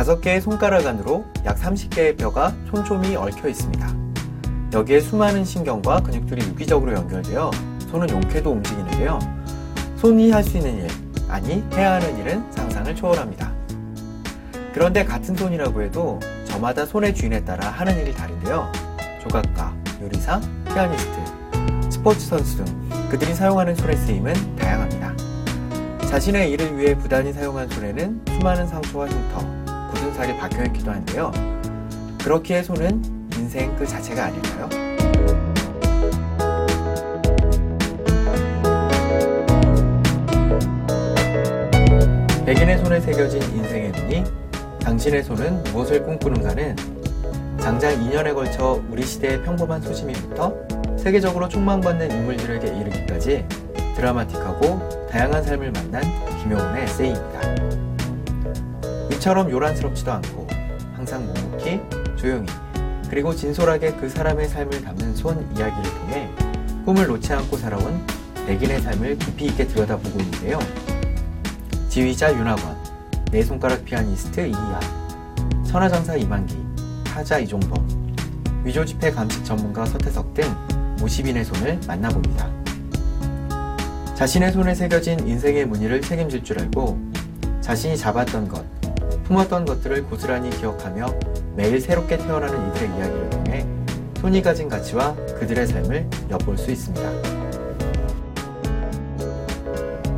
5개의 손가락 안으로 약 30개의 뼈가 촘촘히 얽혀 있습니다. 여기에 수많은 신경과 근육들이 유기적으로 연결되어 손은 용케도 움직이는데요. 손이 할 수 있는 일, 아니 해야 하는 일은 상상을 초월합니다. 그런데 같은 손이라고 해도 저마다 손의 주인에 따라 하는 일이 다른데요. 조각가, 요리사, 피아니스트, 스포츠 선수 등 그들이 사용하는 손의 쓰임은 다양합니다. 자신의 일을 위해 부단히 사용한 손에는 수많은 상처와 흉터, 살이 박혀 있기도 한데요. 그렇기에 손은 인생 그 자체가 아닐까요? 백인의 손에 새겨진 인생의 눈이 당신의 손은 무엇을 꿈꾸는가는 장장 2년에 걸쳐 우리 시대의 평범한 소시민부터 세계적으로 촉망받는 인물들에게 이르기까지 드라마틱하고 다양한 삶을 만난 김효은의 에세이입니다. 이처럼 요란스럽지도 않고 항상 묵묵히 조용히 그리고 진솔하게 그 사람의 삶을 담는 손 이야기를 통해 꿈을 놓지 않고 살아온 백인의 삶을 깊이 있게 들여다보고 있는데요. 지휘자 윤학원, 네 손가락 피아니스트 이희아, 천하장사 이만기, 타자 이종범, 위조지폐 감식 전문가 서태석 등 50인의 손을 만나봅니다. 자신의 손에 새겨진 인생의 무늬를 책임질 줄 알고 자신이 잡았던 것, 품었던 것들을 고스란히 기억하며 매일 새롭게 태어나는 이들의 이야기를 통해 손이 가진 가치와 그들의 삶을 엿볼 수 있습니다.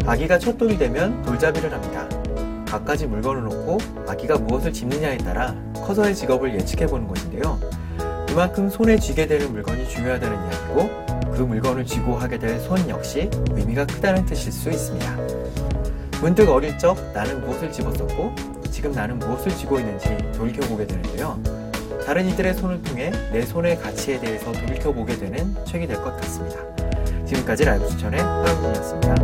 아기가 첫 돌이 되면 돌잡이를 합니다. 갖가지 물건을 놓고 아기가 무엇을 짚느냐에 따라 커서의 직업을 예측해 보는 것인데요. 그만큼 손에 쥐게 되는 물건이 중요하다는 이야기고 그 물건을 쥐고 하게 될 손 역시 의미가 크다는 뜻일 수 있습니다. 문득 어릴 적 나는 무엇을 집었었고 지금 나는 무엇을 쥐고 있는지 돌이켜보게 되는데요. 다른 이들의 손을 통해 내 손의 가치에 대해서 돌이켜보게 되는 책이 될 것 같습니다. 지금까지 라이브 추천의 하은이었습니다.